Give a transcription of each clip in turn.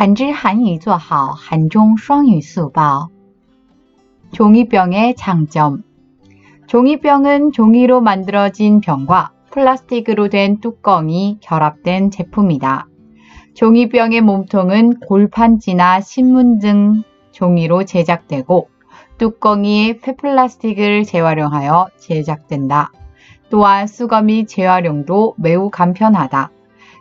한질 한유 做好 한종 双语 수법. 종이병의 장점. 종이병은 종이로 만들어진 병과 플라스틱으로 된 뚜껑이 결합된 제품이다. 종이병의 몸통은 골판지나 신문 등 종이로 제작되고 뚜껑이 폐플라스틱을 재활용하여 제작된다. 또한 수거 및 재활용도 매우 간편하다.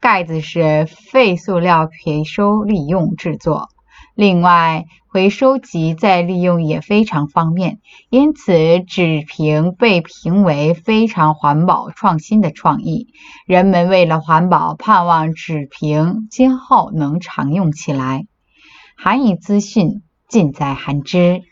盖子是废塑料回收利用制作。另外，回收及再利用也非常方便，因此纸瓶被评为非常环保创新的创意。人们为了环保，盼望纸瓶今后能常用起来。韩语资讯尽在韩知。